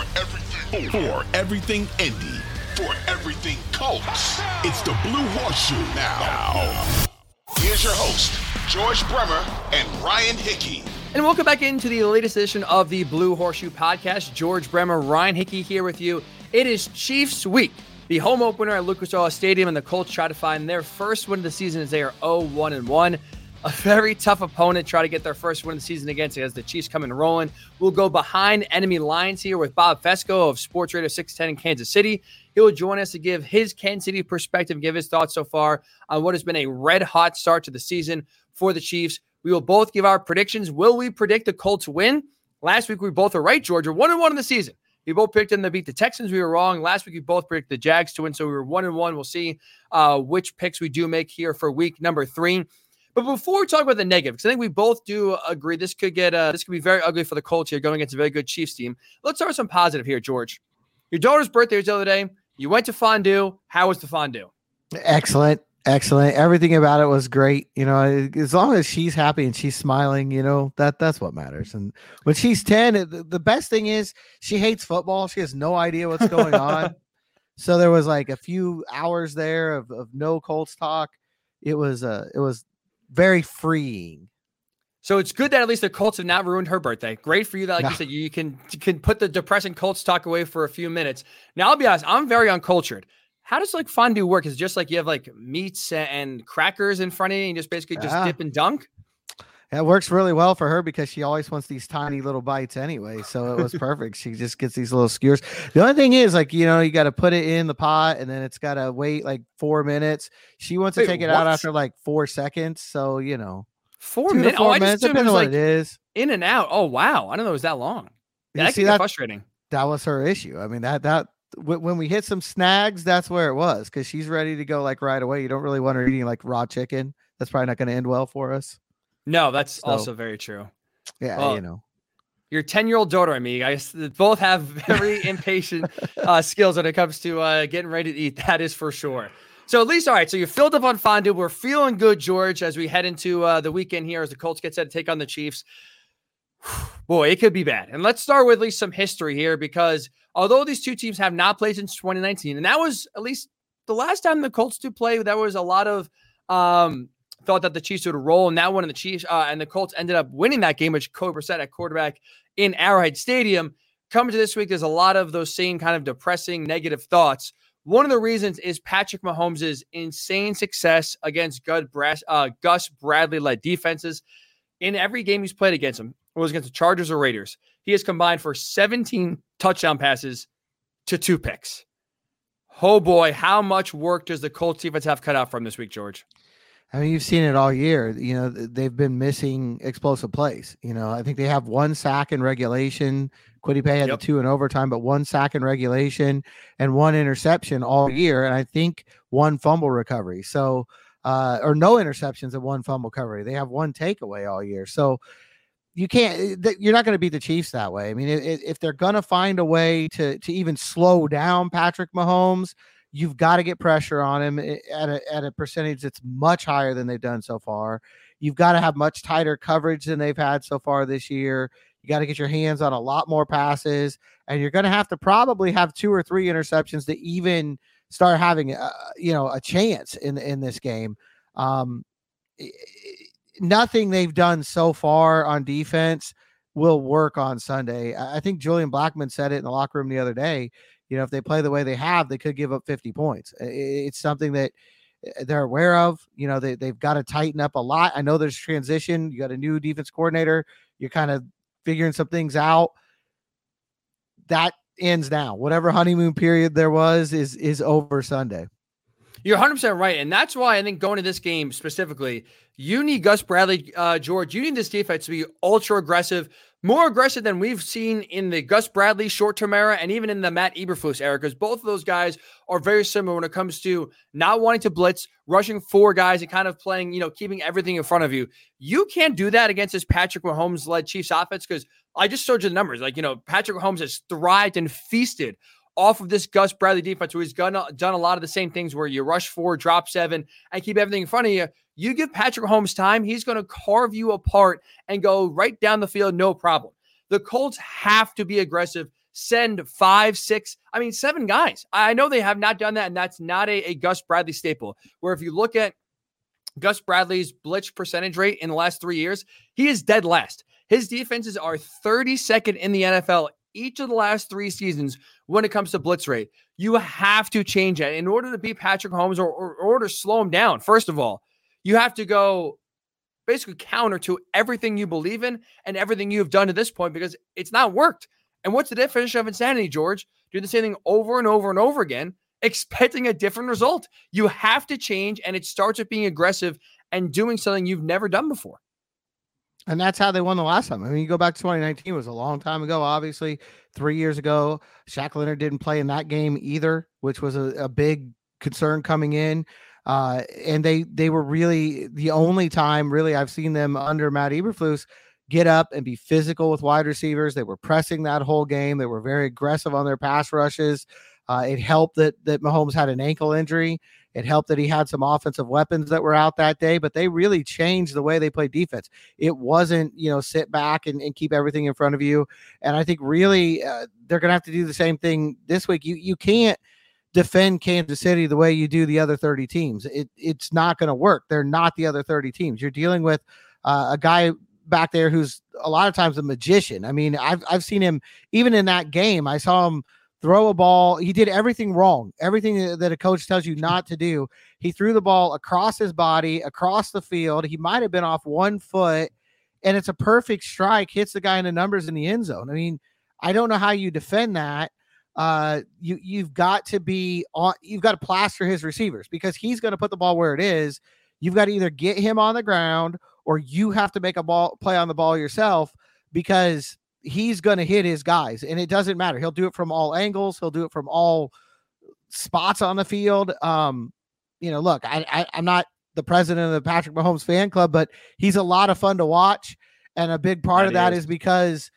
For everything, for everything Indy, for everything Colts, it's the Blue Horseshoe now. Here's your host, George Bremer and Ryan Hickey. And welcome back into the latest edition of the Blue Horseshoe Podcast. George Bremer, Ryan Hickey here with you. It is Chiefs Week. The home opener at Lucas Oil Stadium, and the Colts try to find their first win of the season as they are 0-1 and 1 a very tough opponent try to get their first win of the season against as the Chiefs come in rolling. We'll go behind enemy lines here with Bob Fescoe of Sports Radio 610 in Kansas City. He will join us to give his Kansas City perspective, give his thoughts so far on what has been a red hot start to the season for the Chiefs. We will both give our predictions. Will we predict the Colts win? Last week we both were right, Georgia. One and one in the season. We both picked them to beat the Texans. We were wrong. Last week we both predicted the Jags to win, so we were one and one. We'll see uh, which picks we do make here for week number three. But before we talk about the negative, because I think we both do agree this could get uh, this could be very ugly for the Colts here going against a very good Chiefs team. Let's start with some positive here, George. Your daughter's birthday was the other day. You went to fondue. How was the fondue? Excellent. Excellent. Everything about it was great. You know, as long as she's happy and she's smiling, you know, that that's what matters. And when she's 10, the best thing is she hates football. She has no idea what's going on. so there was like a few hours there of, of no Colts talk. It was uh it was very freeing. So it's good that at least the Colts have not ruined her birthday. Great for you that, like you said, you can you can put the depressing Colts talk away for a few minutes. Now I'll be honest, I'm very uncultured. How does like fondue work? Is it just like you have like meats and crackers in front of you and just basically just yeah. dip and dunk? It works really well for her because she always wants these tiny little bites anyway. So it was perfect. she just gets these little skewers. The only thing is, like, you know, you got to put it in the pot and then it's got to wait like four minutes. She wants Wait, to take it what? out after like four seconds. So, you know, four oh, minutes. Four oh, minutes. Depends on what like it is. In and out. Oh, wow. I do not know it was that long. Yeah, that see, that, frustrating. That was her issue. I mean, that, that, when we hit some snags, that's where it was because she's ready to go like right away. You don't really want her eating like raw chicken. That's probably not going to end well for us. No, that's so, also very true. Yeah, well, you know. Your 10 year old daughter and me, guys, both have very impatient uh, skills when it comes to uh, getting ready to eat. That is for sure. So at least, all right. So you're filled up on fondue. We're feeling good, George, as we head into uh, the weekend here as the Colts get set to take on the Chiefs. Boy, it could be bad. And let's start with at least some history here because although these two teams have not played since 2019, and that was at least the last time the Colts do play, there was a lot of um, thought that the Chiefs would roll, and that one, and the Chiefs uh, and the Colts ended up winning that game, which Kobe Brissett at quarterback in Arrowhead Stadium. Coming to this week, there's a lot of those same kind of depressing, negative thoughts. One of the reasons is Patrick Mahomes' insane success against uh, Gus Bradley led defenses. In every game he's played against them, it was against the Chargers or Raiders, he has combined for 17 touchdown passes to two picks. Oh boy, how much work does the Colts defense have cut out from this week, George? I mean, you've seen it all year. You know, they've been missing explosive plays. You know, I think they have one sack in regulation. Kwity Paye had yep. the two in overtime, but one sack in regulation and one interception all year. And I think one fumble recovery. So, uh, or no interceptions and one fumble recovery. They have one takeaway all year. So, you can't eh, you're not going to beat the chiefs that way i mean if, if they're going to find a way to to even slow down patrick mahomes You've got to get pressure on him eh, at a, at a percentage that's much higher than they've done so far. You've got to have much tighter coverage than they've had so far this year. You got to get your hands on a lot more passes, and you're going to have to probably have two or three interceptions to even start having, a, you know, a chance in in this game. Um, nothing they've done so far on defense will work on Sunday. I think Julian Blackmon said it in the locker room the other day you know, if they play the way they have, they could give up 50 points. It's something that eh, they're aware of. You know, they, they've got to tighten up a lot. I know there's transition. You got a new defense coordinator. You're kind of figuring some things out. that ends now. Whatever honeymoon period there was is is over Sunday. You're 100% right. And that's why I think going to this game specifically, you need Gus Bradley, uh, George. You need this defense to be ultra aggressive, more aggressive than we've seen in the Gus Bradley short term era and even in the Matt Eberflus era, because both of those guys are very similar when it comes to not wanting to blitz, rushing four guys, and kind of playing, you know, keeping everything in front of you. You can't do that against this Patrick Mahomes led Chiefs offense because I just showed you the numbers. Like, you know, Patrick Mahomes has thrived and feasted off of this Gus Bradley defense, where he's done, a lot of the same things where you rush four, drop seven, and keep everything in front of you. You give Patrick Mahomes time, he's going to carve you apart and go right down the field, no problem. The Colts have to be aggressive. Send five, six, I mean, seven guys. I know they have not done that, and that's not a, a Gus Bradley staple. Where if you look at Gus Bradley's blitz percentage rate in the last three years, he is dead last. His defenses are 32nd in the NFL each of the last three seasons when it comes to blitz rate. You have to change that in order to beat Patrick Mahomes or, or, or to slow him down. First of all, you have to go basically counter to everything you believe in and everything you've done to this point because it's not worked. And what's the definition of insanity, George? Do the same thing over and over and over again, expecting a different result. You have to change, and it starts with being aggressive and doing something you've never done before. And that's how they won the last time. I mean, you go back to 2019, it was a long time ago, obviously. Three years ago, Shaq Leonard didn't play in that game either, which was a, a big concern coming in. Uh, and they they were really the only time really I've seen them under Matt Eberflus get up and be physical with wide receivers. They were pressing that whole game. They were very aggressive on their pass rushes. Uh, it helped that that Mahomes had an ankle injury. It helped that he had some offensive weapons that were out that day, but they really changed the way they played defense. It wasn't, you know, sit back and, and keep everything in front of you. And I think really uh, they're going to have to do the same thing this week. You you can't defend Kansas City the way you do the other 30 teams. It it's not going to work. They're not the other 30 teams. You're dealing with uh, a guy back there who's a lot of times a magician. I mean, I've I've seen him even in that game. I saw him throw a ball. He did everything wrong, everything that a coach tells you not to do. He threw the ball across his body, across the field. He might have been off one foot, and it's a perfect strike, hits the guy in the numbers in the end zone. I mean, I don't know how you defend that. Uh, you you've got to be on. You've got to plaster his receivers because he's going to put the ball where it is. You've got to either get him on the ground or you have to make a ball play on the ball yourself because he's going to hit his guys, and it doesn't matter. He'll do it from all angles. He'll do it from all spots on the field. Um, you know, look, I, I I'm not the president of the Patrick Mahomes fan club, but he's a lot of fun to watch, and a big part that of that is. is because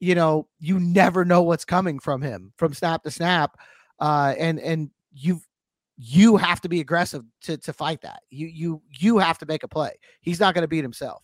you know you never know what's coming from him from snap to snap, uh, and and you you have to be aggressive to to fight that. You you you have to make a play. He's not going to beat himself.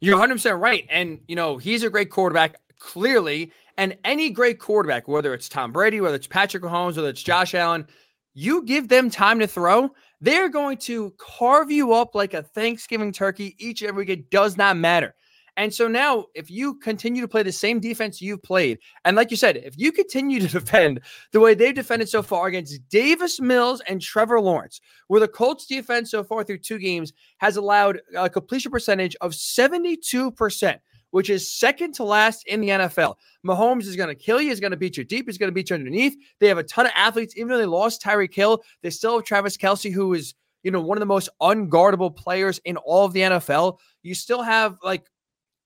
You're 100% right. And, you know, he's a great quarterback, clearly. And any great quarterback, whether it's Tom Brady, whether it's Patrick Mahomes, whether it's Josh Allen, you give them time to throw, they're going to carve you up like a Thanksgiving turkey each and every. It does not matter. And so now, if you continue to play the same defense you've played, and like you said, if you continue to defend the way they've defended so far against Davis Mills and Trevor Lawrence, where the Colts defense so far through two games has allowed a completion percentage of 72%, which is second to last in the NFL. Mahomes is going to kill you. He's going to beat you deep. He's going to beat you underneath. They have a ton of athletes. Even though they lost Tyreek Hill, they still have Travis Kelce, who is you know one of the most unguardable players in all of the NFL. You still have like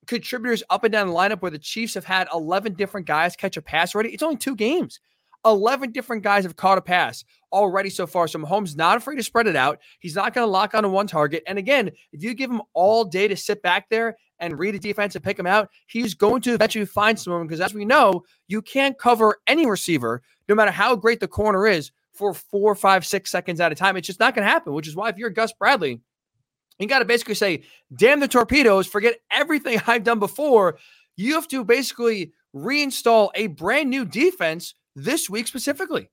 contributors up and down the lineup where the Chiefs have had 11 different guys catch a pass already. It's only two games. 11 different guys have caught a pass already so far. So Mahomes not afraid to spread it out. He's not going to lock on to one target. And again, if you give him all day to sit back there and read a defense and pick him out, he's going to eventually find someone because as we know, you can't cover any receiver, no matter how great the corner is, for four, five, six seconds at a time. It's just not going to happen, which is why if you're Gus Bradley, you got to basically say, damn the torpedoes, forget everything I've done before. You have to basically reinstall a brand new defense this week specifically.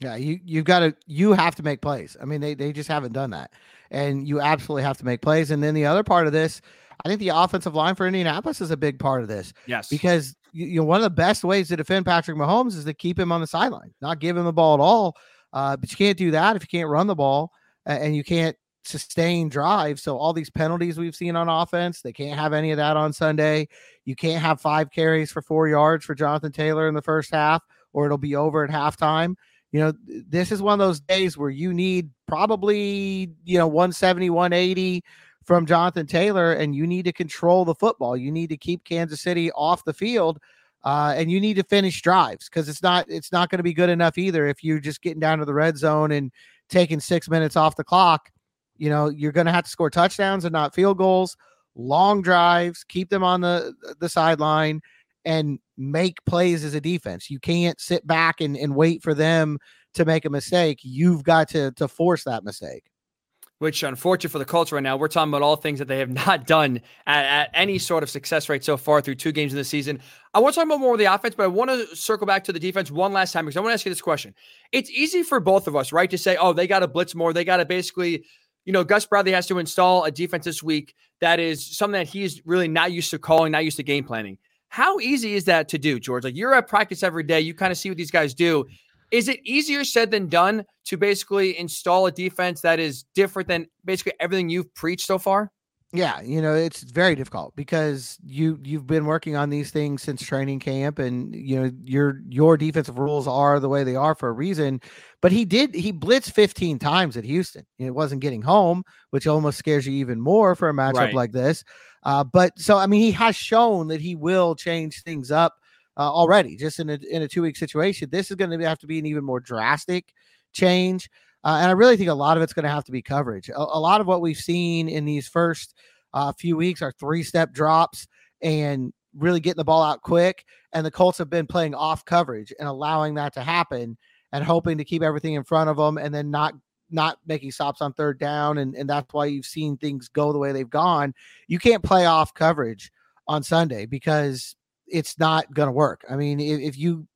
Yeah, you you've got to you have to make plays. I mean, they they just haven't done that, and you absolutely have to make plays. And then the other part of this, I think the offensive line for Indianapolis is a big part of this. Yes, because you know one of the best ways to defend Patrick Mahomes is to keep him on the sideline, not give him the ball at all. Uh, but you can't do that if you can't run the ball and you can't sustain drive. So all these penalties we've seen on offense, they can't have any of that on Sunday. You can't have five carries for four yards for Jonathan Taylor in the first half, or it'll be over at halftime. You know, this is one of those days where you need probably, you know, 170, 180 from Jonathan Taylor, and you need to control the football. You need to keep Kansas City off the field. Uh, and you need to finish drives because it's not it's not going to be good enough either if you're just getting down to the red zone and taking six minutes off the clock you know, you're going to have to score touchdowns and not field goals, long drives, keep them on the the sideline and make plays as a defense. You can't sit back and, and wait for them to make a mistake. You've got to to force that mistake. Which, unfortunate for the Colts right now, we're talking about all things that they have not done at, at any sort of success rate so far through two games in the season. I want to talk about more of the offense, but I want to circle back to the defense one last time because I want to ask you this question. It's easy for both of us, right, to say, oh, they got to blitz more. They got to basically you know, Gus Bradley has to install a defense this week that is something that he's really not used to calling, not used to game planning. How easy is that to do, George? Like you're at practice every day, you kind of see what these guys do. Is it easier said than done to basically install a defense that is different than basically everything you've preached so far? Yeah, you know, it's very difficult because you you've been working on these things since training camp and you know, your your defensive rules are the way they are for a reason. But he did he blitzed 15 times at Houston. It wasn't getting home, which almost scares you even more for a matchup right. like this. Uh, but so I mean, he has shown that he will change things up uh, already, just in a in a two week situation. This is going to have to be an even more drastic change. Uh, and I really think a lot of it's going to have to be coverage. A, a, lot of what we've seen in these first uh, few weeks are three step drops and really getting the ball out quick. And the Colts have been playing off coverage and allowing that to happen and hoping to keep everything in front of them and then not not making stops on third down and, and that's why you've seen things go the way they've gone you can't play off coverage on sunday because it's not going to work i mean if, if, you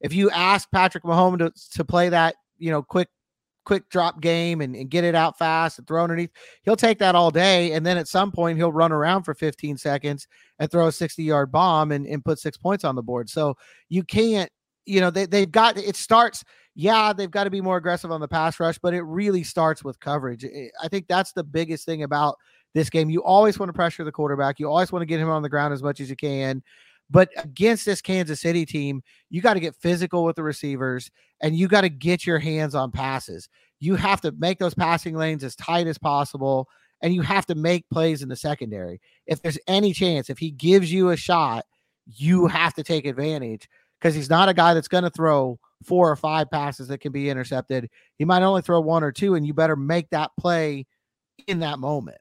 if you ask patrick mahomes to, to play that you know quick quick drop game and, and get it out fast and throw underneath. He'll take that all day. And then at some point, he'll run around for 15 seconds and throw a 60 yard bomb and, and put six points on the board. So you can't, you know, they, they've got it starts. Yeah, they've got to be more aggressive on the pass rush, but it really starts with coverage. I think that's the biggest thing about this game. You always want to pressure the quarterback, you always want to get him on the ground as much as you can. But against this Kansas City team, you got to get physical with the receivers and you got to get your hands on passes. You have to make those passing lanes as tight as possible and you have to make plays in the secondary. If there's any chance, if he gives you a shot, you have to take advantage because he's not a guy that's going to throw four or five passes that can be intercepted. He might only throw one or two, and you better make that play in that moment.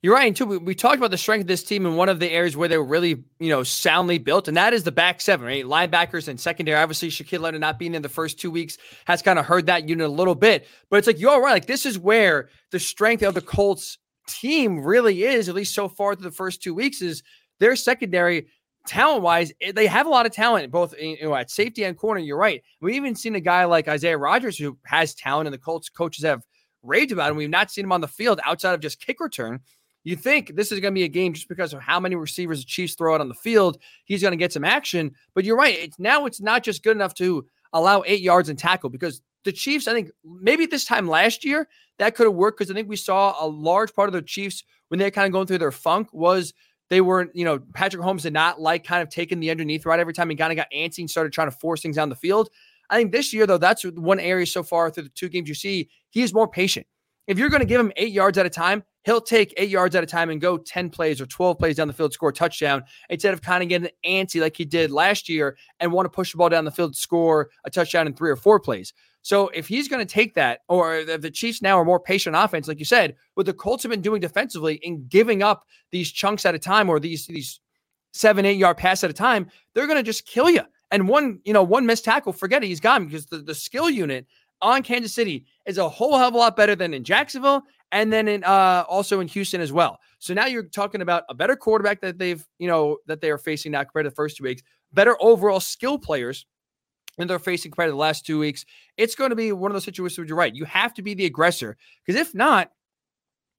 You're right. Too, we, we, talked about the strength of this team in one of the areas where they were really, you know, soundly built, and that is the back seven, right? Linebackers and secondary. Obviously, Shaquille Leonard not being in the first two weeks has kind of hurt that unit a little bit. But it's like you're right. Like this is where the strength of the Colts team really is, at least so far through the first two weeks, is their secondary talent wise, eh, they have a lot of talent both you know, at safety and corner. You're right. We've even seen a guy like Isaiah Rodgers who has talent, and the Colts coaches have raved about him. We've not seen him on the field outside of just kick return. You think this is going to be a game just because of how many receivers the Chiefs throw out on the field. He's going to get some action. But you're right. It's now it's not just good enough to allow eight yards and tackle because the Chiefs, I think maybe this time last year that could have worked because I think we saw a large part of the Chiefs when they're kind of going through their funk was they weren't, you know, Patrick Mahomes did not like kind of taking the underneath right every time he kind of got antsy and started trying to force things down the field. I think this year, though, that's one area so far through the two games you see, he is more patient. If you're going to give him eight yards at a time, he'll take eight yards at a time and go 10 plays or 12 plays down the field, score a touchdown, instead of kind of getting antsy like he did last year and want to push the ball down the field, score a touchdown in three or four plays. So if he's going to take that, or the Chiefs now are more patient offense, like you said, what the Colts have been doing defensively in giving up these chunks at a time or these these seven, eight yard pass at a time, they're going to just kill you. And one, you know, one missed tackle, forget it, he's gone because the, the skill unit on Kansas City is a whole hell of a lot better than in Jacksonville and then in uh, also in Houston as well. So now you're talking about a better quarterback that they've, you know, that they are facing now compared to the first two weeks, better overall skill players than they're facing compared to the last two weeks. It's going to be one of those situations where you're right. You have to be the aggressor because if not,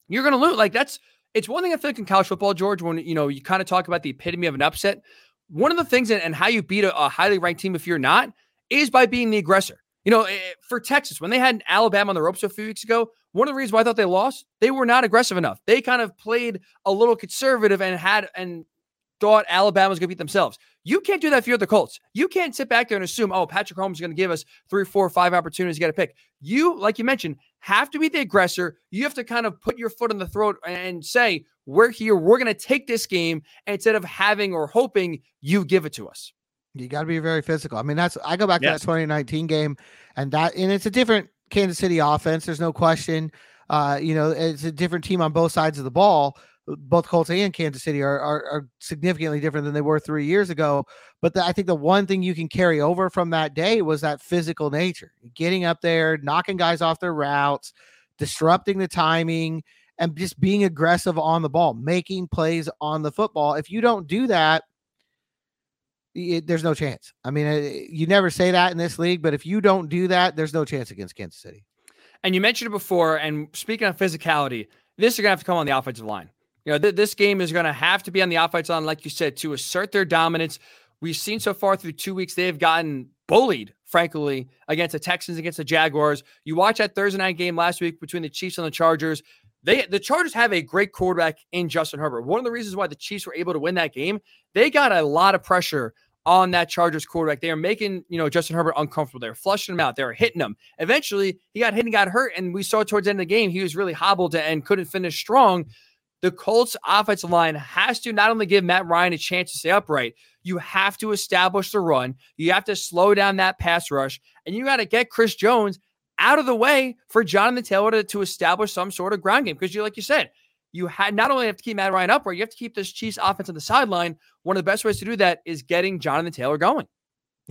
you're going to lose. Like that's it's one thing I feel like in college football, George, when you know you kind of talk about the epitome of an upset. One of the things and how you beat a, a highly ranked team if you're not is by being the aggressor You know, eh, for Texas, when they had Alabama on the ropes a few weeks ago, one of the reasons why I thought they lost, they were not aggressive enough. They kind of played a little conservative and had and thought Alabama was going to beat themselves. You can't do that if you're the Colts. You can't sit back there and assume, oh, Patrick Mahomes is going to give us three, four, five opportunities to get a pick. You, like you mentioned, have to be the aggressor. You have to kind of put your foot on the throat and say, we're here. We're going to take this game instead of having or hoping you give it to us. You got to be very physical. I mean, that's I go back yes. to that 2019 game, and that and it's a different Kansas City offense. There's no question. Uh, you know, it's a different team on both sides of the ball both Colts and Kansas City are, are, are significantly different than they were three years ago. But the, I think the one thing you can carry over from that day was that physical nature, getting up there, knocking guys off their routes, disrupting the timing, and just being aggressive on the ball, making plays on the football. If you don't do that, it, there's no chance. I mean, it, you never say that in this league, but if you don't do that, there's no chance against Kansas City. And you mentioned it before. And speaking of physicality, this is going to have to come on the offensive line. You know, th- this game is going to have to be on the offensive line, like you said, to assert their dominance. We've seen so far through two weeks, they've gotten bullied, frankly, against the Texans, against the Jaguars. You watch that Thursday night game last week between the Chiefs and the Chargers. They the Chargers have a great quarterback in Justin Herbert. One of the reasons why the Chiefs were able to win that game, they got a lot of pressure on that Chargers quarterback. They are making, you know, Justin Herbert uncomfortable. They're flushing him out. They're hitting him. Eventually, he got hit and got hurt. And we saw towards the end of the game, he was really hobbled and couldn't finish strong the Colts offensive line has to not only give Matt Ryan a chance to stay upright, you have to establish the run. You have to slow down that pass rush, and you got to get Chris Jones out of the way for Jonathan Taylor to, to establish some sort of ground game. Because you, like you said, you had not only have to keep Matt Ryan upright, you have to keep this Chiefs offense on the sideline. One of the best ways to do that is getting Jonathan Taylor going.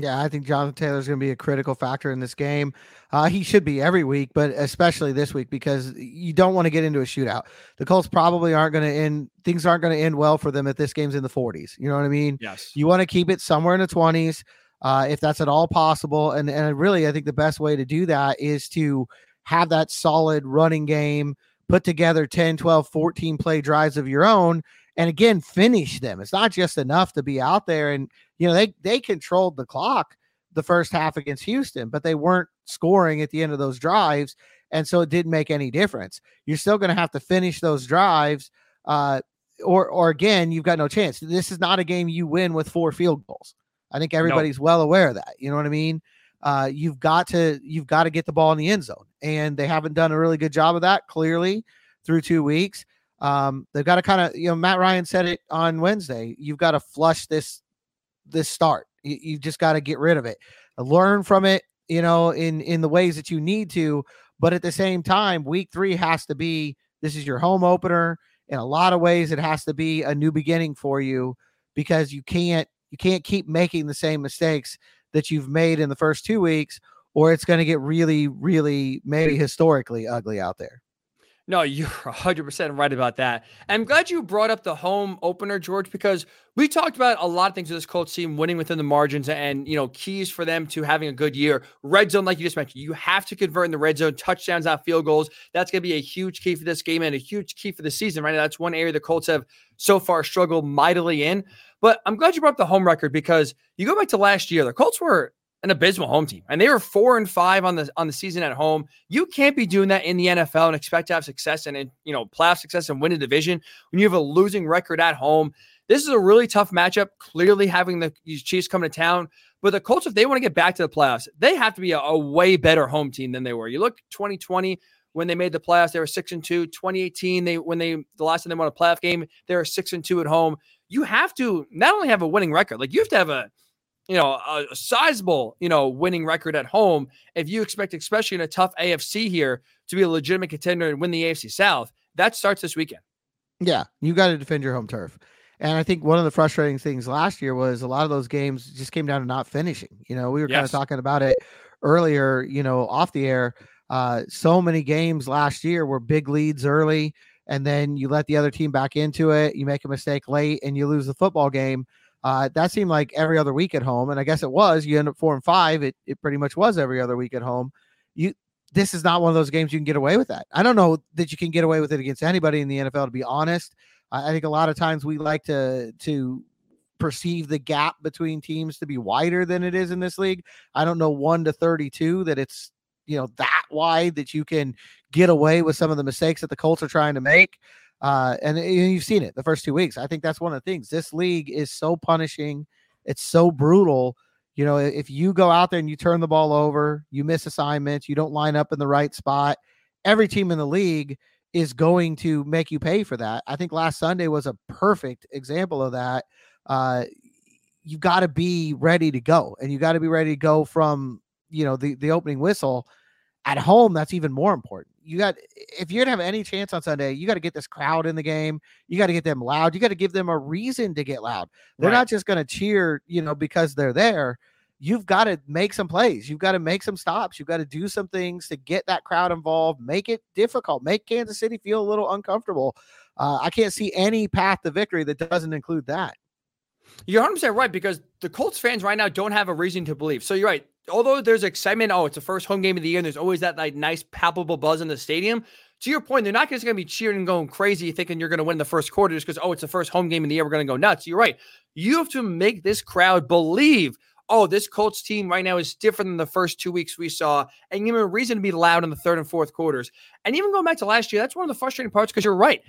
Yeah, I think Jonathan Taylor is going to be a critical factor in this game. Uh, he should be every week, but especially this week because you don't want to get into a shootout. The Colts probably aren't going to end. Things aren't going to end well for them if this game's in the 40s. You know what I mean? Yes. You want to keep it somewhere in the 20s, uh, if that's at all possible. And and really, I think the best way to do that is to have that solid running game, put together 10, 12, 14 play drives of your own, and again finish them. It's not just enough to be out there and you know they they controlled the clock the first half against Houston, but they weren't scoring at the end of those drives, and so it didn't make any difference. You're still going to have to finish those drives, uh, or or again you've got no chance. This is not a game you win with four field goals. I think everybody's well aware of that. You know what I mean? Uh, you've got to you've got to get the ball in the end zone, and they haven't done a really good job of that clearly through two weeks. Um, they've got to kind of, you know, Matt Ryan said it on Wednesday. You've got to flush this this start. You, you just got to get rid of it, learn from it, you know, in in the ways that you need to. But at the same time, week three has to be this is your home opener. In a lot of ways, it has to be a new beginning for you because you can't you can't keep making the same mistakes that you've made in the first two weeks, or it's going to get really, really maybe historically ugly out there. No, you're 100% right about that. I'm glad you brought up the home opener, George, because we talked about a lot of things with this Colts team winning within the margins and, you know, keys for them to having a good year. Red zone, like you just mentioned, you have to convert in the red zone, touchdowns, not field goals. That's going to be a huge key for this game and a huge key for the season, right? Now, that's one area the Colts have so far struggled mightily in. But I'm glad you brought up the home record because you go back to last year, the Colts were an abysmal home team, and they were four and five on the on the season at home. You can't be doing that in the NFL and expect to have success and, you know playoff success and win a division when you have a losing record at home. This is a really tough matchup. Clearly, having the Chiefs coming to town, but the Colts, if they want to get back to the playoffs, they have to be a, a way better home team than they were. You look 2020 when they made the playoffs, they were six and two. 2018, they when they the last time they won a playoff game, they were six and two at home. You have to not only have a winning record, like you have to have a you know, a, a sizable, you know, winning record at home. If you expect, especially in a tough AFC here, to be a legitimate contender and win the AFC South, that starts this weekend. Yeah, you got to defend your home turf. And I think one of the frustrating things last year was a lot of those games just came down to not finishing. You know, we were yes. kind of talking about it earlier, you know, off the air. Uh, so many games last year were big leads early, and then you let the other team back into it. You make a mistake late, and you lose the football game. Uh, that seemed like every other week at home, and I guess it was. You end up four and five. It it pretty much was every other week at home. You this is not one of those games you can get away with that. I don't know that you can get away with it against anybody in the NFL. To be honest, I think a lot of times we like to to perceive the gap between teams to be wider than it is in this league. I don't know 1 to 32 that it's you know that wide that you can get away with some of the mistakes that the Colts are trying to make. Uh, and, and you've seen it the first two weeks. I think that's one of the things. This league is so punishing. It's so brutal. You know, if you go out there and you turn the ball over, you miss assignments, you don't line up in the right spot, every team in the league is going to make you pay for that. I think last Sunday was a perfect example of that. Uh, you got to be ready to go, and you got to be ready to go from you know the the opening whistle. At home, that's even more important. You got if you're gonna have any chance on Sunday, you got to get this crowd in the game. You got to get them loud. You got to give them a reason to get loud. They're right. not just gonna cheer, you know, because they're there you've got to make some plays. You've got to make some stops. You've got to do some things to get that crowd involved, make it difficult, make Kansas City feel a little uncomfortable. Uh, I can't see any path to victory that doesn't include that. You're 100% right because the Colts fans right now don't have a reason to believe. So you're right. Although there's excitement, oh, it's the first home game of the year, and there's always that like nice palpable buzz in the stadium. To your point, they're not just going to be cheering and going crazy, thinking you're going to win the first quarter just because oh, it's the first home game of the year. We're going to go nuts. You're right. You have to make this crowd believe oh, this Colts team right now is different than the first two weeks we saw, and give them a reason to be loud in the third and fourth quarters. And even going back to last year, that's one of the frustrating parts because you're right.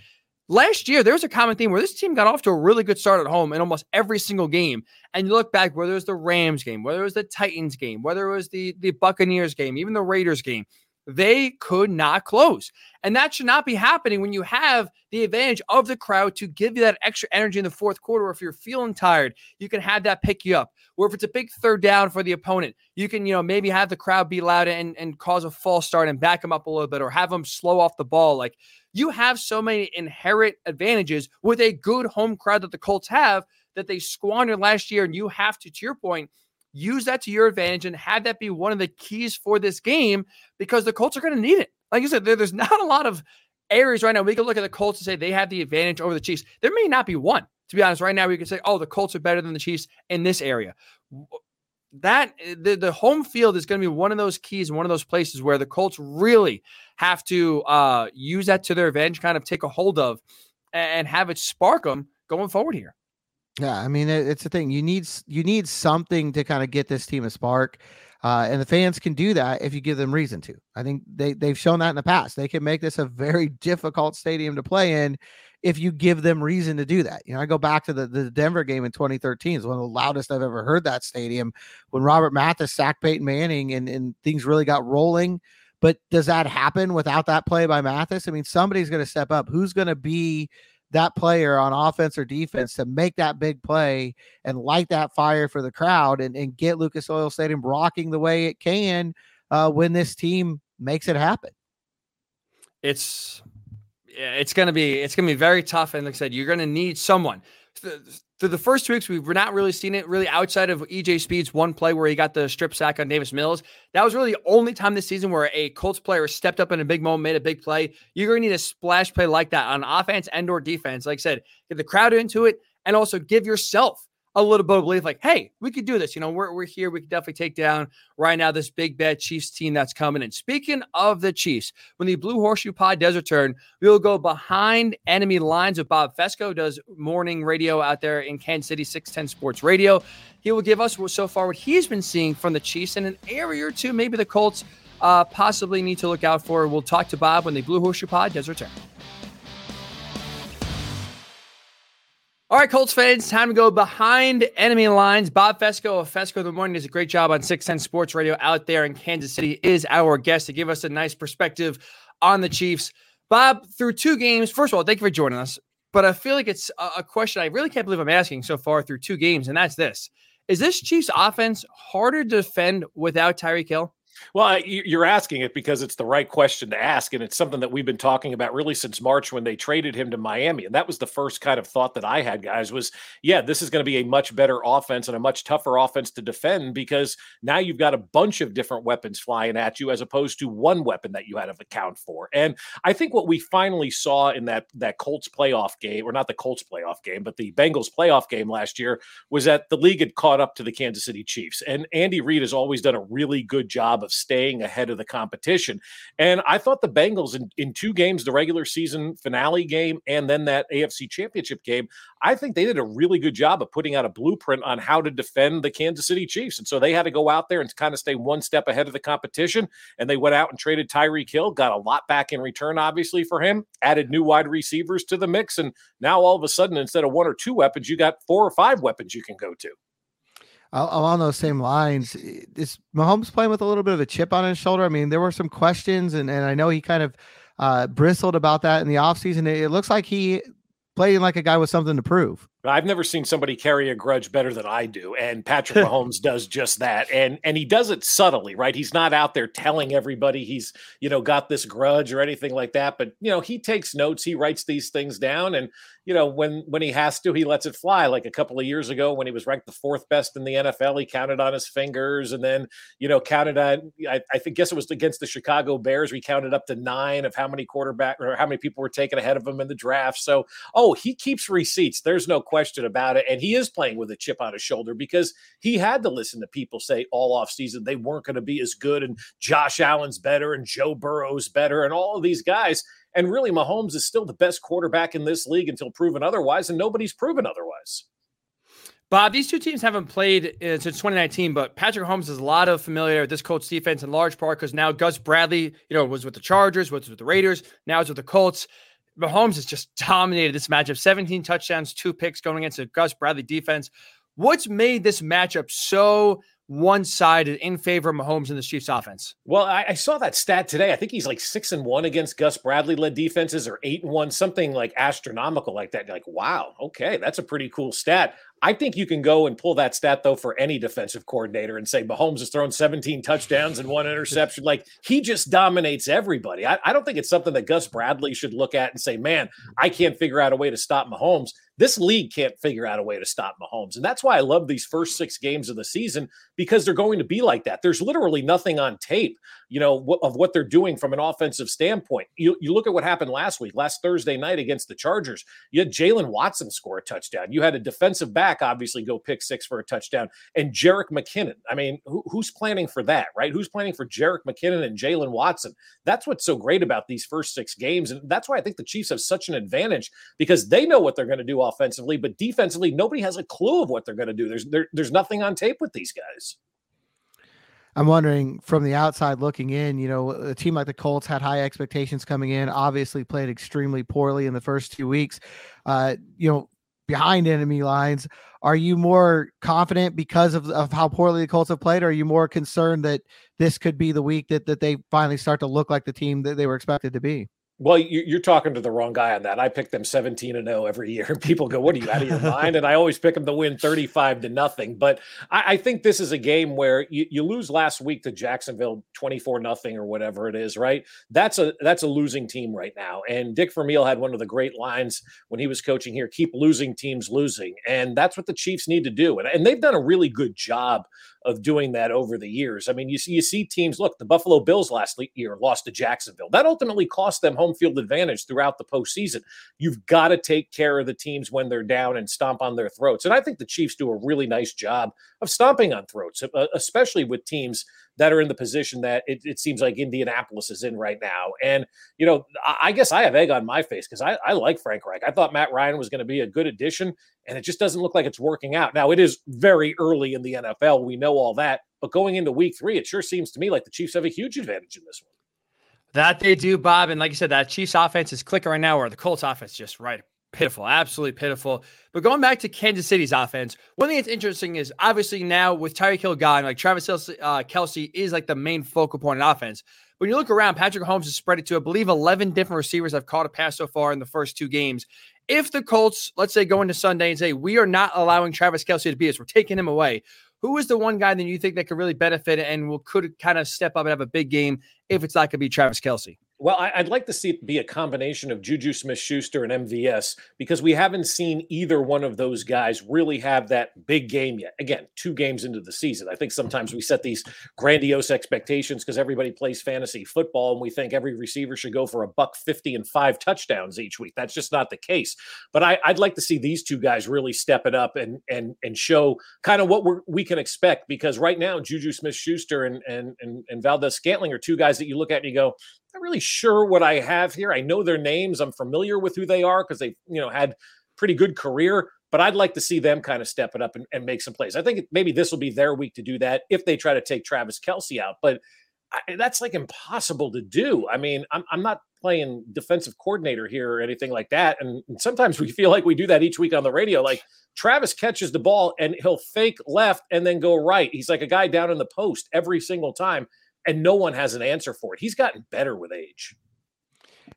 Last year, there was a common theme where this team got off to a really good start at home in almost every single game. And you look back, whether it was the Rams game, whether it was the Titans game, whether it was the, the Buccaneers game, even the Raiders game, they could not close. And that should not be happening when you have the advantage of the crowd to give you that extra energy in the fourth quarter. Or if you're feeling tired, you can have that pick you up. Or if it's a big third down for the opponent, you can, you know, maybe have the crowd be loud and, and cause a false start and back them up a little bit or have them slow off the ball. Like you have so many inherent advantages with a good home crowd that the Colts have that they squandered last year. And you have to, to your point, use that to your advantage and have that be one of the keys for this game because the Colts are going to need it. Like you said, there, there's not a lot of areas right now we can look at the Colts and say they have the advantage over the Chiefs. There may not be one. To be honest, right now we can say, oh, the Colts are better than the Chiefs in this area. That the, the home field is going to be one of those keys, one of those places where the Colts really have to uh, use that to their advantage, kind of take a hold of and have it spark them going forward here. Yeah, I mean it, it's the thing. You need you need something to kind of get this team a spark. Uh, and the fans can do that if you give them reason to. I think they they've shown that in the past. They can make this a very difficult stadium to play in if you give them reason to do that. You know, I go back to the, the Denver game in 2013. It's one of the loudest I've ever heard that stadium when Robert Mathis sacked Peyton Manning and, and things really got rolling. But does that happen without that play by Mathis? I mean, somebody's going to step up. Who's going to be that player on offense or defense to make that big play and light that fire for the crowd and, and get Lucas Oil Stadium rocking the way it can uh, when this team makes it happen. It's it's gonna be it's gonna be very tough, and like I said, you're gonna need someone through the first two weeks, we've not really seen it really outside of EJ Speed's one play where he got the strip sack on Davis Mills. That was really the only time this season where a Colts player stepped up in a big moment, made a big play. You're going to need a splash play like that on offense and or defense. Like I said, get the crowd into it and also give yourself a little bit of belief like, hey, we could do this. You know, we're, we're here. We could definitely take down right now this big bad Chiefs team that's coming in. Speaking of the Chiefs, when the Blue Horseshoe Pod does return, we will go behind enemy lines with Bob Fescoe, does morning radio out there in Kansas City, 610 Sports Radio. He will give us so far what he's been seeing from the Chiefs in an area or two, maybe the Colts uh, possibly need to look out for. We'll talk to Bob when the Blue Horseshoe Pod does return. All right, Colts fans, time to go behind enemy lines. Bob Fescoe of Fescoe the Morning does a great job on 610 Sports Radio out there in Kansas City, is our guest to give us a nice perspective on the Chiefs. Bob, through two games, first of all, thank you for joining us. But I feel like it's a question I really can't believe I'm asking so far through two games, and that's this. Is this Chiefs offense harder to defend without Tyreek Hill? Well, you're asking it because it's the right question to ask. And it's something that we've been talking about really since March when they traded him to Miami. And that was the first kind of thought that I had, guys, was yeah, this is going to be a much better offense and a much tougher offense to defend because now you've got a bunch of different weapons flying at you as opposed to one weapon that you had to account for. And I think what we finally saw in that that Colts playoff game, or not the Colts playoff game, but the Bengals playoff game last year, was that the league had caught up to the Kansas City Chiefs. And Andy Reid has always done a really good job of staying ahead of the competition. And I thought the Bengals in, in two games, the regular season finale game and then that AFC championship game, I think they did a really good job of putting out a blueprint on how to defend the Kansas City Chiefs. And so they had to go out there and kind of stay one step ahead of the competition. And they went out and traded Tyreek Hill, got a lot back in return, obviously, for him, added new wide receivers to the mix. And now all of a sudden, instead of one or two weapons, you got four or five weapons you can go to. Along those same lines, is Mahomes playing with a little bit of a chip on his shoulder? I mean, there were some questions, and, and I know he kind of uh, bristled about that in the offseason. It, it looks like he playing like a guy with something to prove. I've never seen somebody carry a grudge better than I do, and Patrick Mahomes does just that, and and he does it subtly, right? He's not out there telling everybody he's you know got this grudge or anything like that, but you know he takes notes, he writes these things down, and you know when when he has to, he lets it fly. Like a couple of years ago, when he was ranked the fourth best in the NFL, he counted on his fingers, and then you know counted on. I, I think guess it was against the Chicago Bears. We counted up to nine of how many quarterback or how many people were taken ahead of him in the draft. So oh, he keeps receipts. There's no question about it. And he is playing with a chip on his shoulder because he had to listen to people say all off season they weren't going to be as good and Josh Allen's better and Joe Burrow's better and all of these guys. And really, Mahomes is still the best quarterback in this league until proven otherwise, and nobody's proven otherwise. Bob, these two teams haven't played uh, since 2019, but Patrick Mahomes has a lot of familiarity with this Colts defense in large part because now Gus Bradley, you know, was with the Chargers, was with the Raiders, now he's with the Colts. Mahomes has just dominated this matchup 17 touchdowns, two picks going against a Gus Bradley defense. What's made this matchup so one sided in favor of Mahomes and the Chiefs offense? Well, I, I, saw that stat today. I think he's like six and one against Gus Bradley led defenses or eight and one, something like astronomical like that. You're like, wow, okay, that's a pretty cool stat. I think you can go and pull that stat though for any defensive coordinator and say Mahomes has thrown 17 touchdowns and one interception. like he just dominates everybody. I, I don't think it's something that Gus Bradley should look at and say, man, I can't figure out a way to stop Mahomes. This league can't figure out a way to stop Mahomes. And that's why I love these first six games of the season because they're going to be like that. There's literally nothing on tape, you know, of what they're doing from an offensive standpoint. You, you look at what happened last week, last Thursday night against the Chargers. You had Jaylen Watson score a touchdown. You had a defensive back, obviously, go pick six for a touchdown. And Jerick McKinnon. I mean, who, who's planning for that, right? Who's planning for Jerick McKinnon and Jaylen Watson? That's what's so great about these first six games. And that's why I think the Chiefs have such an advantage because they know what they're going to do offensively, but defensively, nobody has a clue of what they're going to do. There's there, there's nothing on tape with these guys. I'm wondering from the outside looking in, you know, a team like the Colts had high expectations coming in, obviously played extremely poorly in the first two weeks. Uh, you know, behind enemy lines, are you more confident because of, of how poorly the Colts have played? Or are you more concerned that this could be the week that, that they finally start to look like the team that they were expected to be? Well, you're talking to the wrong guy on that. I pick them 17 and 0 every year. People go, What are you out of your mind? And I always pick them to win 35 to nothing. But I, I think this is a game where you, you, lose last week to Jacksonville 24 nothing or whatever it is, right? That's a that's a losing team right now. And Dick Vermeil had one of the great lines when he was coaching here keep losing teams losing. And that's what the Chiefs need to do. And, and they've done a really good job of doing that over the years. I mean, you see, you see teams. Look, the Buffalo Bills last year lost to Jacksonville. That ultimately cost them home field advantage throughout the postseason. You've got to take care of the teams when they're down and stomp on their throats. And I think the Chiefs do a really nice job of stomping on throats, uh, especially with teams that are in the position that it, it, seems like Indianapolis is in right now. And, you know, I, I guess I have egg on my face because I, I like Frank Reich. I thought Matt Ryan was going to be a good addition, and it just doesn't look like it's working out. Now, it is very early in the NFL. We know all that. But going into week three, it sure seems to me like the Chiefs have a huge advantage in this one. That they do, Bob. And like you said, that Chiefs offense is clicking right now, or the Colts offense just right pitiful, absolutely pitiful. But going back to Kansas City's offense, one thing that's interesting is obviously now with Tyreek Hill gone, like Travis Kelce, uh, Kelce is like the main focal point in offense. When you look around, Patrick Mahomes has spread it to, I believe, 11 different receivers have caught a pass so far in the first two games. If the Colts, let's say, go into Sunday and say, we are not allowing Travis Kelce to be us, we're taking him away. Who is the one guy that you think that could really benefit and will could kind of step up and have a big game if it's not going to be Travis Kelce? Well, I'd like to see it be a combination of Juju Smith Schuster and MVS because we haven't seen either one of those guys really have that big game yet. Again, two games into the season. I think sometimes we set these grandiose expectations because everybody plays fantasy football and we think every receiver should go for a buck 50 and five touchdowns each week. That's just not the case. But I, would like to see these two guys really step it up and and and show kind of what we we can expect because right now, Juju Smith Schuster and, and, and, and Valdes Scantling are two guys that you look at and you go, not really sure what I have here. I know their names. I'm familiar with who they are because they've, you know, had pretty good career, but I'd like to see them kind of step it up and, and make some plays. I think maybe this will be their week to do that if they try to take Travis Kelce out. But I, that's like impossible to do. I mean, I'm, I'm not playing defensive coordinator here or anything like that. And, and sometimes we feel like we do that each week on the radio. Like Travis catches the ball and he'll fake left and then go right. He's like a guy down in the post every single time and no one has an answer for it. He's gotten better with age.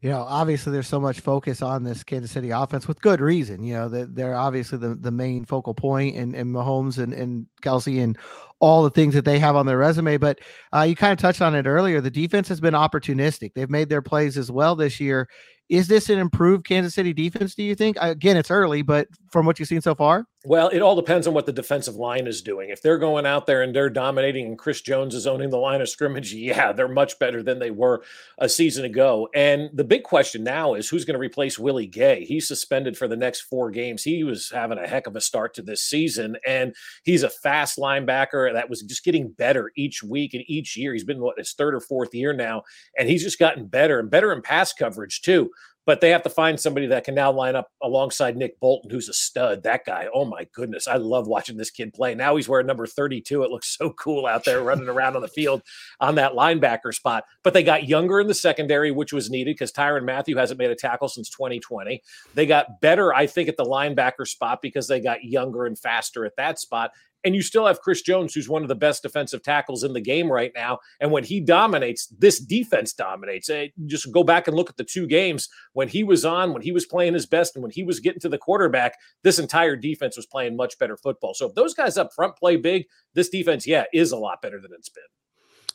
You know, obviously there's so much focus on this Kansas City offense with good reason. You know, that they're obviously the, the main focal point and, and Mahomes and, and Kelce and all the things that they have on their resume. But uh, you kind of touched on it earlier. The defense has been opportunistic. They've made their plays as well this year. Is this an improved Kansas City defense, do you think? Again, it's early, but from what you've seen so far? Well, it all depends on what the defensive line is doing. If they're going out there and they're dominating and Chris Jones is owning the line of scrimmage, yeah, they're much better than they were a season ago. And the big question now is who's going to replace Willie Gay? He's suspended for the next four games. He was having a heck of a start to this season, and he's a fast linebacker that was just getting better each week and each year. He's been what his third or fourth year now, and he's just gotten better and better in pass coverage too but they have to find somebody that can now line up alongside Nick Bolton, who's a stud. That guy, oh my goodness, I love watching this kid play. Now he's wearing number 32. It looks so cool out there running around on the field on that linebacker spot. But they got younger in the secondary, which was needed because Tyrann Mathieu hasn't made a tackle since 2020. They got better, I think, at the linebacker spot because they got younger and faster at that spot. And you still have Chris Jones, who's one of the best defensive tackles in the game right now. And when he dominates, this defense dominates. Eh, just go back and look at the two games when he was on, when he was playing his best, and when he was getting to the quarterback, this entire defense was playing much better football. So if those guys up front play big, this defense, yeah, is a lot better than it's been.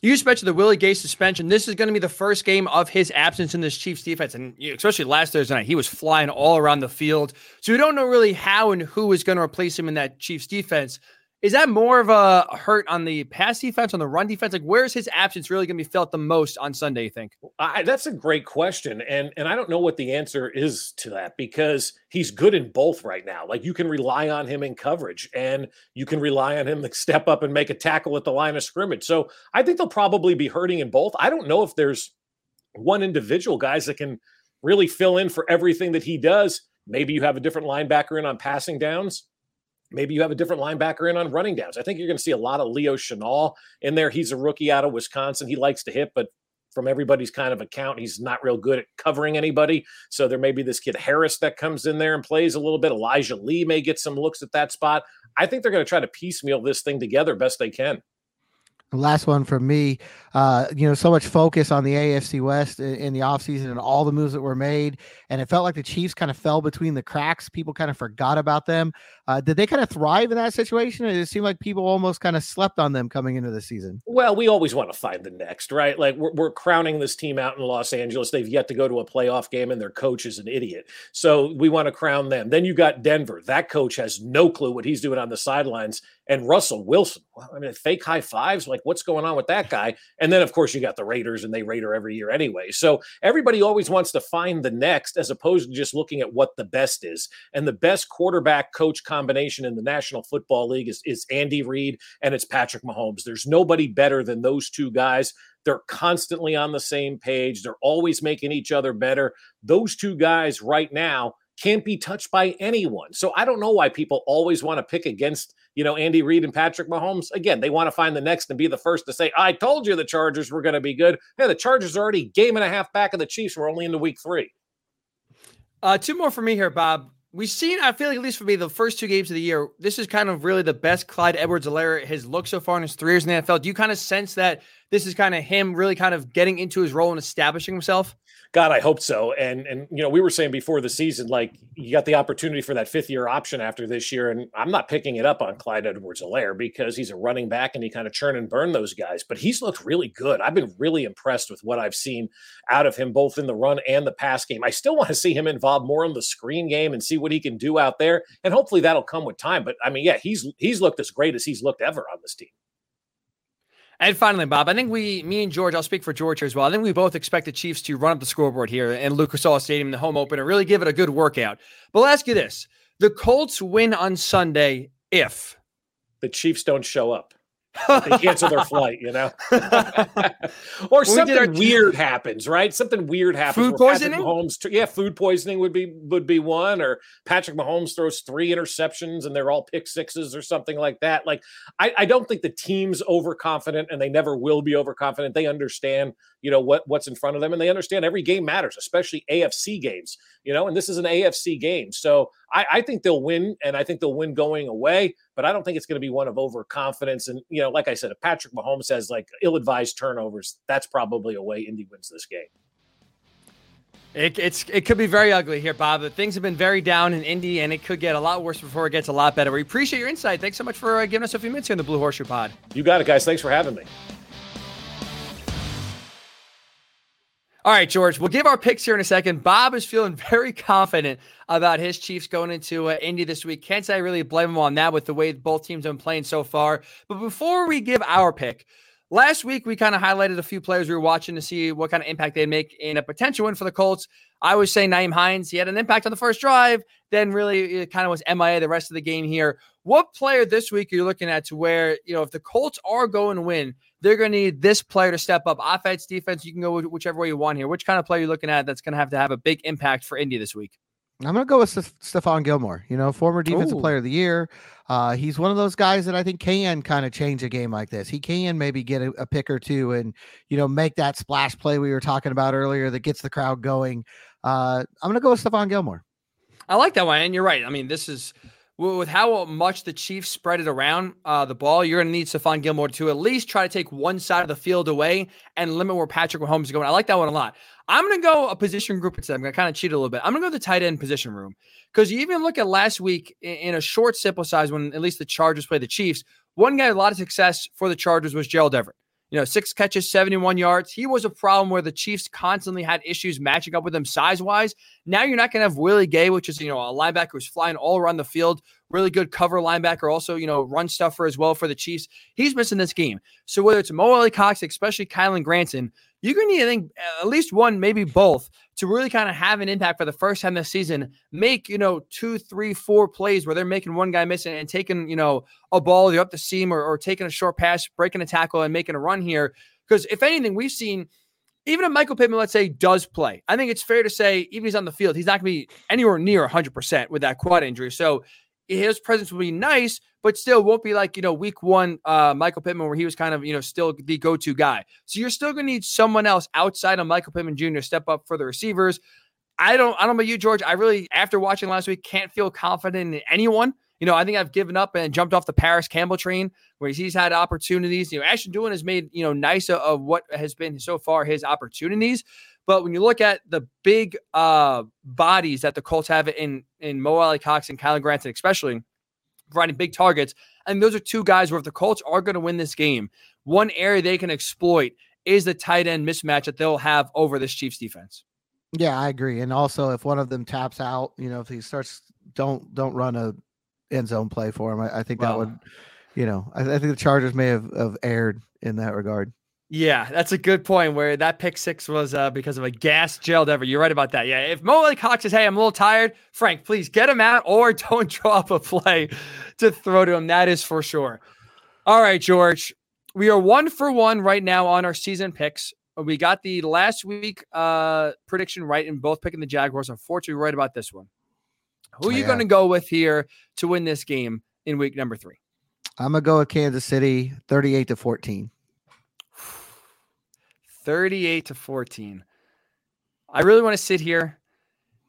You just mentioned the Willie Gay suspension. This is going to be the first game of his absence in this Chiefs defense. And especially last Thursday night, he was flying all around the field. So we don't know really how and who is going to replace him in that Chiefs defense. Is that more of a hurt on the pass defense, on the run defense? Like, where's his absence really going to be felt the most on Sunday? You think? I, that's a great question, and and I don't know what the answer is to that because he's good in both right now. Like, you can rely on him in coverage, and you can rely on him to step up and make a tackle at the line of scrimmage. So I think they'll probably be hurting in both. I don't know if there's one individual guys that can really fill in for everything that he does. Maybe you have a different linebacker in on passing downs Maybe you have a different linebacker in on running downs. I think you're going to see a lot of Leo Chenal in there. He's a rookie out of Wisconsin. He likes to hit, but from everybody's kind of account, he's not real good at covering anybody. So there may be this kid Harris that comes in there and plays a little bit. Elijah Lee may get some looks at that spot. I think they're going to try to piecemeal this thing together best they can. Last one from me. Uh, you know, so much focus on the AFC West in, in the offseason and all the moves that were made. And it felt like the Chiefs kind of fell between the cracks. People kind of forgot about them. Uh, did they kind of thrive in that situation? Or it seemed like people almost kind of slept on them coming into the season. Well, we always want to find the next, right? Like we're, we're crowning this team out in Los Angeles. They've yet to go to a playoff game, and their coach is an idiot. So we want to crown them. Then you got Denver. That coach has no clue what he's doing on the sidelines. And Russell Wilson, I mean, fake high fives. Like, what's going on with that guy? And then, of course, you got the Raiders, and they Raider every year anyway. So everybody always wants to find the next, as opposed to just looking at what the best is. And the best quarterback coach combination in the National Football League is, is Andy Reid and it's Patrick Mahomes. There's nobody better than those two guys. They're constantly on the same page. They're always making each other better. Those two guys right now can't be touched by anyone. So I don't know why people always want to pick against, you know, Andy Reid and Patrick Mahomes. Again, they want to find the next and be the first to say, I told you the Chargers were going to be good. Yeah, the Chargers are already game and a half back of the Chiefs. We're only into week three. Uh, two more for me here, Bob. We've seen, I feel like at least for me, the first two games of the year, this is kind of really the best Clyde Edwards Helaire has looked so far in his three years in the NFL. Do you kind of sense that this is kind of him really kind of getting into his role and establishing himself? God, I hope so. And and you know, we were saying before the season, like you got the opportunity for that fifth year option after this year, and I'm not picking it up on Clyde Edwards-Helaire because he's a running back and he kind of churn and burn those guys. But he's looked really good. I've been really impressed with what I've seen out of him, both in the run and the pass game. I still want to see him involved more in the screen game and see what he can do out there, and hopefully that'll come with time. But I mean, yeah, he's he's looked as great as he's looked ever on this team. And finally, Bob, I think we, me and George, I'll speak for George here as well. I think we both expect the Chiefs to run up the scoreboard here in Lucas Oil Stadium, the home opener, really give it a good workout. But I'll ask you this: the Colts win on Sunday if the Chiefs don't show up they cancel their flight, you know, or something weird happens, right? Something weird happens. Food poisoning. Mahomes, yeah, food poisoning would be would be one, or Patrick Mahomes throws three interceptions and they're all pick sixes or something like that. Like, I, I don't think the team's overconfident, and they never will be overconfident. They understand, you know, what what's in front of them, and they understand every game matters, especially AFC games. You know, and this is an AFC game, so I, I think they'll win, and I think they'll win going away. But I don't think it's going to be one of overconfidence. And you know, like I said, if Patrick Mahomes has like ill-advised turnovers, that's probably a way Indy wins this game. It, it's it could be very ugly here, Bob. But things have been very down in Indy, and it could get a lot worse before it gets a lot better. We appreciate your insight. Thanks so much for uh, giving us a few minutes here in the Blue Horseshoe Pod. You got it, guys. Thanks for having me. All right, George, we'll give our picks here in a second. Bob is feeling very confident about his Chiefs going into uh, Indy this week. Can't say I really blame him on that with the way both teams have been playing so far. But before we give our pick, last week we kind of highlighted a few players we were watching to see what kind of impact they'd make in a potential win for the Colts. I was saying Nyheim Hines, he had an impact on the first drive, then really it kind of was MIA the rest of the game here. What player this week are you looking at to where, you know, if the Colts are going to win, they're going to need this player to step up. Offense, defense, you can go whichever way you want here. Which kind of player you're looking at that's going to have to have a big impact for Indy this week? I'm going to go with Stephon Gilmore, you know, former defensive Ooh. player of the year. Uh, he's one of those guys that I think can kind of change a game like this. He can maybe get a, a, pick or two and, you know, make that splash play we were talking about earlier that gets the crowd going. Uh, I'm going to go with Stephon Gilmore. I like that one. And you're right. I mean, this is with how much the Chiefs spread it around uh, the ball, you're going to need Stephon Gilmore to at least try to take one side of the field away and limit where Patrick Mahomes is going. I like that one a lot. I'm going to go a position group instead. I'm going to kind of cheat a little bit. I'm going to go the tight end position room because you even look at last week in a short sample size when at least the Chargers played the Chiefs. One guy a lot of success for the Chargers was Gerald Everett. You know, six catches, 71 yards. He was a problem where the Chiefs constantly had issues matching up with him size wise. Now you're not going to have Willie Gay, which is, you know, a linebacker who's flying all around the field, really good cover linebacker, also, you know, run stuffer as well for the Chiefs. He's missing this game. So whether it's Mo Alie-Cox, especially Kylen Granson, you're going to need, I think, at least one, maybe both, to really kind of have an impact for the first time this season. Make, you know, two, three, four plays where they're making one guy missing and taking, you know, a ball either up the seam or, or taking a short pass, breaking a tackle and making a run here. Because if anything, we've seen even if Michael Pittman, let's say, does play, I think it's fair to say, even if he's on the field, he's not going to be anywhere near 100% with that quad injury. So his presence will be nice, but still won't be like, you know, week one, uh, Michael Pittman, where he was kind of, you know, still the go to guy. So you're still going to need someone else outside of Michael Pittman Jr. step up for the receivers. I don't, I don't know about you, George. I really, after watching last week, can't feel confident in anyone. You know, I think I've given up and jumped off the Parris Campbell train where he's had opportunities. You know, Ashton Dulin has made, you know, nice of what has been so far his opportunities. But when you look at the big uh, bodies that the Colts have in in Mo Alie-Cox and Kylen Granson, especially providing big targets, and those are two guys where if the Colts are going to win this game, one area they can exploit is the tight end mismatch that they'll have over this Chiefs defense. Yeah, I agree. And also, if one of them taps out, you know, if he starts, don't don't run a end zone play for him. I, I think that would, you know, I, I, think the Chargers may have, have erred in that regard. Yeah, that's a good point. Where that pick six was uh, because of a gas Gerald Everett. You're right about that. Yeah, if Mo Cox says, "Hey, I'm a little tired," Frank, please get him out or don't draw up a play to throw to him. That is for sure. All right, George, we are one for one right now on our season picks. We got the last week uh, prediction right in both picking the Jaguars. Unfortunately, right about this one. Who are you yeah. going to go with here to win this game in week number three? I'm gonna go with Kansas City, 38 to 14. 38 to 14. I really want to sit here.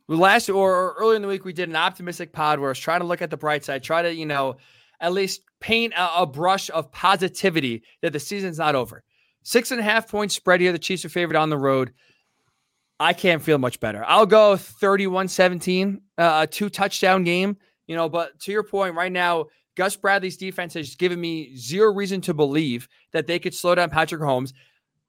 Last or earlier in the week, we did an optimistic pod where I was trying to look at the bright side, try to, you know, at least paint a, a brush of positivity that the season's not over. Six and a half point spread here. The Chiefs are favored on the road. I can't feel much better. I'll go 31 17, uh, a two touchdown game, you know. But to your point, right now, Gus Bradley's defense has given me zero reason to believe that they could slow down Patrick Mahomes.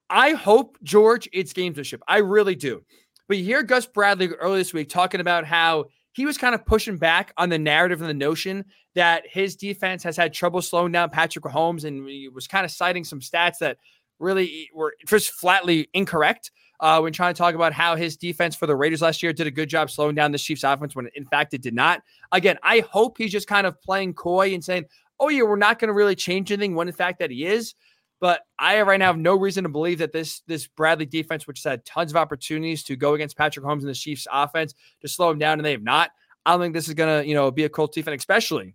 I hope, George, it's gamesmanship. I really do. But you hear Gus Bradley earlier this week talking about how he was kind of pushing back on the narrative and the notion that his defense has had trouble slowing down Patrick Mahomes, and he was kind of citing some stats that really were just flatly incorrect uh, when trying to talk about how his defense for the Raiders last year did a good job slowing down the Chiefs' offense when in fact it did not. Again, I hope he's just kind of playing coy and saying, "Oh yeah, we're not going to really change anything," when in fact that he is. But I right now have no reason to believe that this this Bradley defense, which has had tons of opportunities to go against Patrick Mahomes and the Chiefs offense to slow him down, and they have not. I don't think this is gonna, you know, be a Colts defense, especially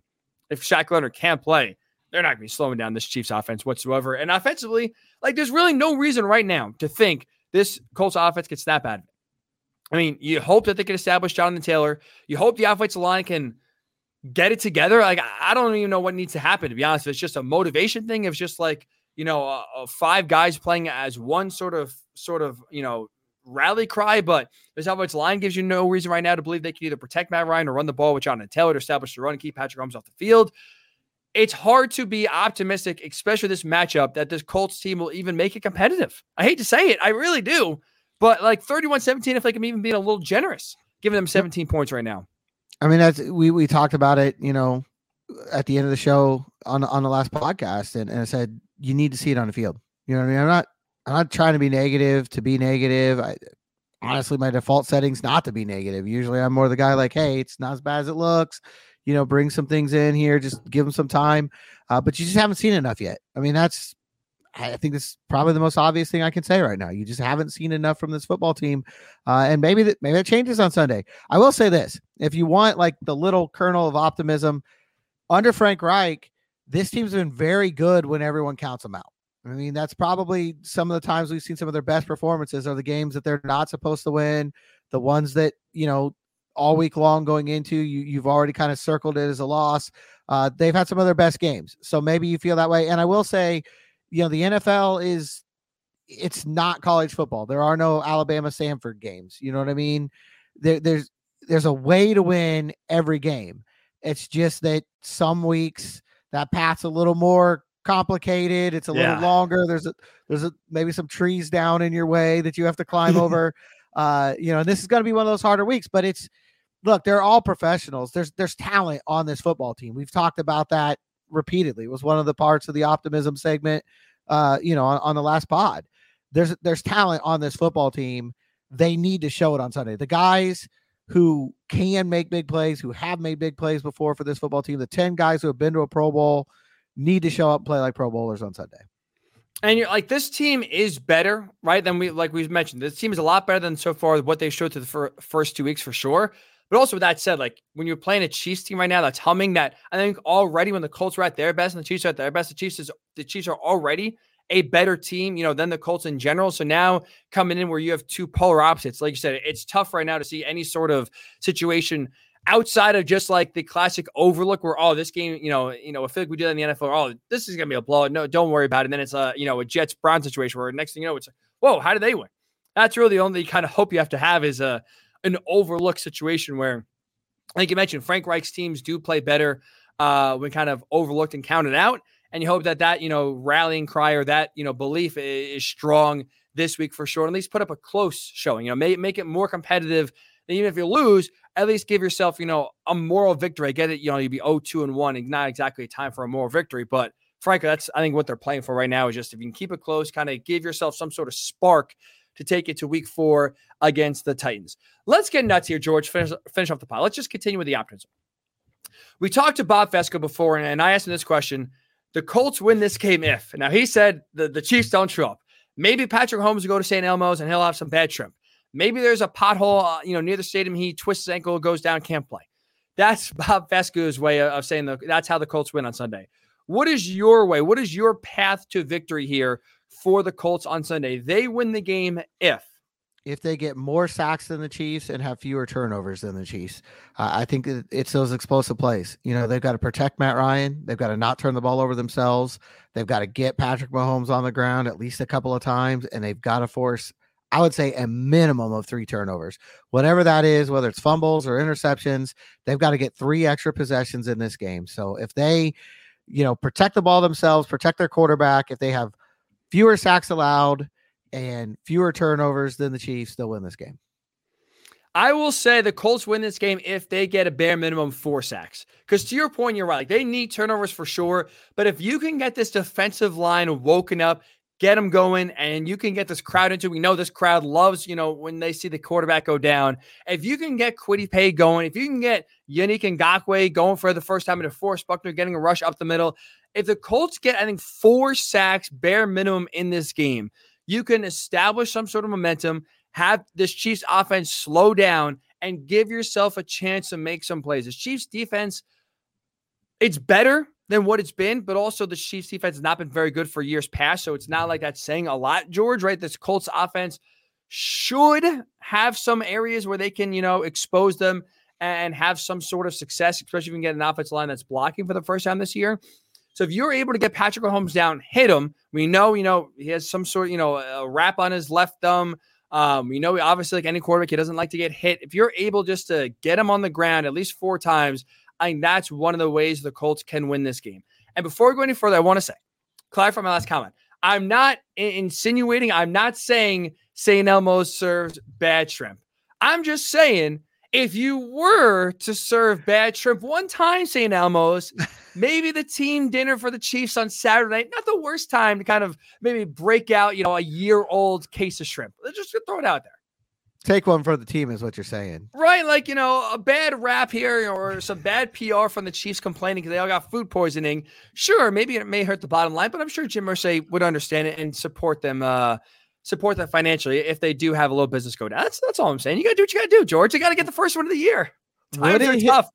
if Shaq Leonard can't play. They're not gonna be slowing down this Chiefs offense whatsoever. And offensively, like there's really no reason right now to think this Colts offense could snap out of it. I mean, you hope that they can establish Jonathan Taylor. You hope the offensive line can get it together. Like, I don't even know what needs to happen, to be honest. If it's just a motivation thing, if it's just like, you know, uh, five guys playing as one sort of, sort of, you know, rally cry, but this offensive line gives you no reason right now to believe they can either protect Matt Ryan or run the ball with Jonathan Taylor to establish the run and keep Patrick Mahomes off the field it's hard to be optimistic, especially this matchup, that this Colts team will even make it competitive. I hate to say it, I really do. But like 31 17, if they can even be a little generous, giving them 17 points right now. I mean, that's we we talked about it, you know, at the end of the show on on the last podcast, and, and I said you need to see it on the field. You know what I mean? I'm not I'm not trying to be negative to be negative. I honestly my default settings not to be negative. Usually I'm more the guy like, hey, it's not as bad as it looks you know, bring some things in here, just give them some time. Uh, but you just haven't seen enough yet. I mean, that's I think this is probably the most obvious thing I can say right now. You just haven't seen enough from this football team, uh, and maybe that maybe that changes on Sunday. I will say this: if you want like the little kernel of optimism under Frank Reich, this team's been very good when everyone counts them out. I mean, that's probably some of the times we've seen some of their best performances are the games that they're not supposed to win, the ones that you know all week long going into. You you've already kind of circled it as a loss. Uh, they've had some of their best games, so maybe you feel that way. And I will say, you know, the NFL is it's not college football. There are no Alabama Sanford games. You know what I mean? There, there's there's a way to win every game. It's just that some weeks that path's a little more complicated. It's a yeah. little longer. There's a there's a maybe some trees down in your way that you have to climb over. Uh, you know, this is going to be one of those harder weeks, but it's look, they're all professionals. There's there's talent on this football team. We've talked about that repeatedly. It was one of the parts of the optimism segment, uh, you know, on, on the last pod. There's there's talent on this football team. They need to show it on Sunday. The guys who can make big plays, who have made big plays before for this football team, the 10 guys who have been to a Pro Bowl need to show up and play like Pro Bowlers on Sunday. And you're like, this team is better, right? Than we like we've mentioned. This team is a lot better than so far what they showed to the fir- first two weeks for sure. But also with that said, like when you're playing a Chiefs team right now that's humming, that I think already when the Colts are at their best and the Chiefs are at their best, the Chiefs is the Chiefs are already a better team, you know, than the Colts in general. So now coming in where you have two polar opposites, like you said, it's tough right now to see any sort of situation outside of just like the classic overlook where oh this game you know you know I feel like we do that in the NFL oh this is gonna be a blowout. No don't worry about it. And then it's a you know a Jets Brown situation where next thing you know it's like, whoa how did they win? That's really the only kind of hope you have to have is a an overlooked situation where like you mentioned Frank Reich's teams do play better uh when kind of overlooked and counted out and you hope that that you know rallying cry or that you know belief is, strong this week for sure at least put up a close showing you know make, make it more competitive And even if you lose, at least give yourself, you know, a moral victory. I get it, you know, you'd be 0-2 and 1 and not exactly time for a moral victory, but frankly, that's I think what they're playing for right now is just if you can keep it close, kind of give yourself some sort of spark to take it to week four against the Titans. Let's get nuts here, George. Finish, finish off the pile. Let's just continue with the optimism. We talked to Bob Fescoe before, and, and I asked him this question. The Colts win this game if. Now he said the, the Chiefs don't show up. Maybe Patrick Mahomes will go to St. Elmo's and he'll have some bad shrimp. Maybe there's a pothole, uh, you know, near the stadium. He twists his ankle, goes down, can't play. That's Bob Fescoe's way of saying the, that's how the Colts win on Sunday. What is your way? What is your path to victory here for the Colts on Sunday? They win the game if. if they get more sacks than the Chiefs and have fewer turnovers than the Chiefs. Uh, I think it's those explosive plays. You know, they've got to protect Matt Ryan. They've got to not turn the ball over themselves. They've got to get Patrick Mahomes on the ground at least a couple of times, and they've got to force, I would say, a minimum of three turnovers. Whatever that is, whether it's fumbles or interceptions, they've got to get three extra possessions in this game. So if they, you know, protect the ball themselves, protect their quarterback, if they have fewer sacks allowed, and fewer turnovers than the Chiefs, they'll win this game. I will say the Colts win this game if they get a bare minimum four sacks. Because to your point, you're right. Like they need turnovers for sure. But if you can get this defensive line woken up, get them going, and you can get this crowd into, we know this crowd loves, you know, when they see the quarterback go down. If you can get Kwity Paye going, if you can get Yannick Ngakoue going for the first time in DeForest, Buckner getting a rush up the middle. If the Colts get, I think, four sacks bare minimum in this game, you can establish some sort of momentum, have this Chiefs offense slow down, and give yourself a chance to make some plays. The Chiefs defense, it's better than what it's been, but also the Chiefs defense has not been very good for years past. So it's not like that's saying a lot, George, right? This Colts offense should have some areas where they can, you know, expose them and have some sort of success, especially if you can get an offensive line that's blocking for the first time this year. So if you're able to get Patrick Mahomes down, hit him. We know, you know, he has some sort, you know, a wrap on his left thumb. Um, we know, obviously, like any quarterback, he doesn't like to get hit. If you're able just to get him on the ground at least four times, I think that's one of the ways the Colts can win this game. And before we go any further, I want to say, clarify my last comment. I'm not insinuating, I'm not saying St. Elmo's serves bad shrimp. I'm just saying if you were to serve bad shrimp one time, St. Elmo's, maybe the team dinner for the Chiefs on Saturday night, not the worst time to kind of maybe break out, you know, a year old case of shrimp. Let's just throw it out there. Take one for the team, is what you're saying. Right. Like, you know, a bad rap here or some bad PR from the Chiefs complaining because they all got food poisoning. Sure, maybe it may hurt the bottom line, but I'm sure Jim Irsay would understand it and support them uh, support them financially if they do have a little business go down. That's that's all I'm saying. You gotta do what you gotta do, George. You gotta get the first one of the year. Times are tough.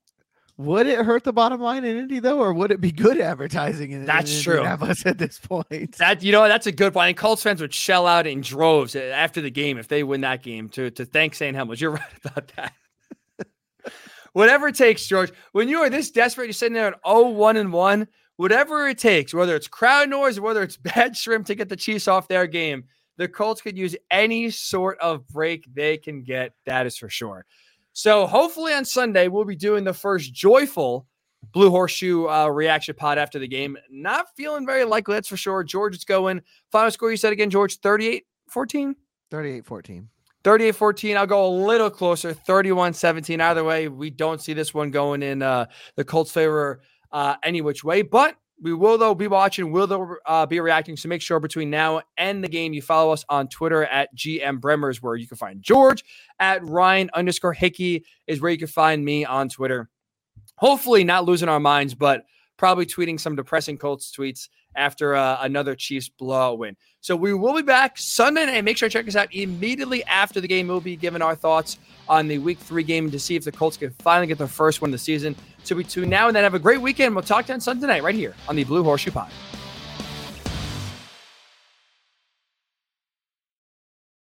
Would it hurt the bottom line in Indy though, or would it be good advertising in That's in true. at this point? That you know that's a good point. And Colts fans would shell out in droves uh, after the game if they win that game to to thank St. Elmo's. You're right about that. Whatever it takes, George. When you are this desperate, you're sitting there at 0 1 and 1. Whatever it takes, whether it's crowd noise or whether it's bad shrimp to get the Chiefs off their game, the Colts could use any sort of break they can get. That is for sure. So hopefully on Sunday, we'll be doing the first joyful Blue Horseshoe uh, reaction pod after the game. Not feeling very likely, that's for sure. George is going. Final score, you said again, George, 38 14? 38 14. 38 14. I'll go a little closer, 31 17. Either way, we don't see this one going in uh, the Colts' favor uh, any which way. But we will, though, be watching, will, though, uh, be reacting. So make sure between now and the game, you follow us on Twitter at GM Bremmers, where you can find George at Ryan underscore Hickey, is where you can find me on Twitter. Hopefully, not losing our minds, but probably tweeting some depressing Colts tweets after uh, another Chiefs blowout win. So we will be back Sunday night. Make sure to check us out immediately after the game. We'll be giving our thoughts on the Week Three game to see if the Colts can finally get their first win of the season. So between now and then, have a great weekend. We'll talk to you on Sunday night right here on the Blue Horseshoe Pod.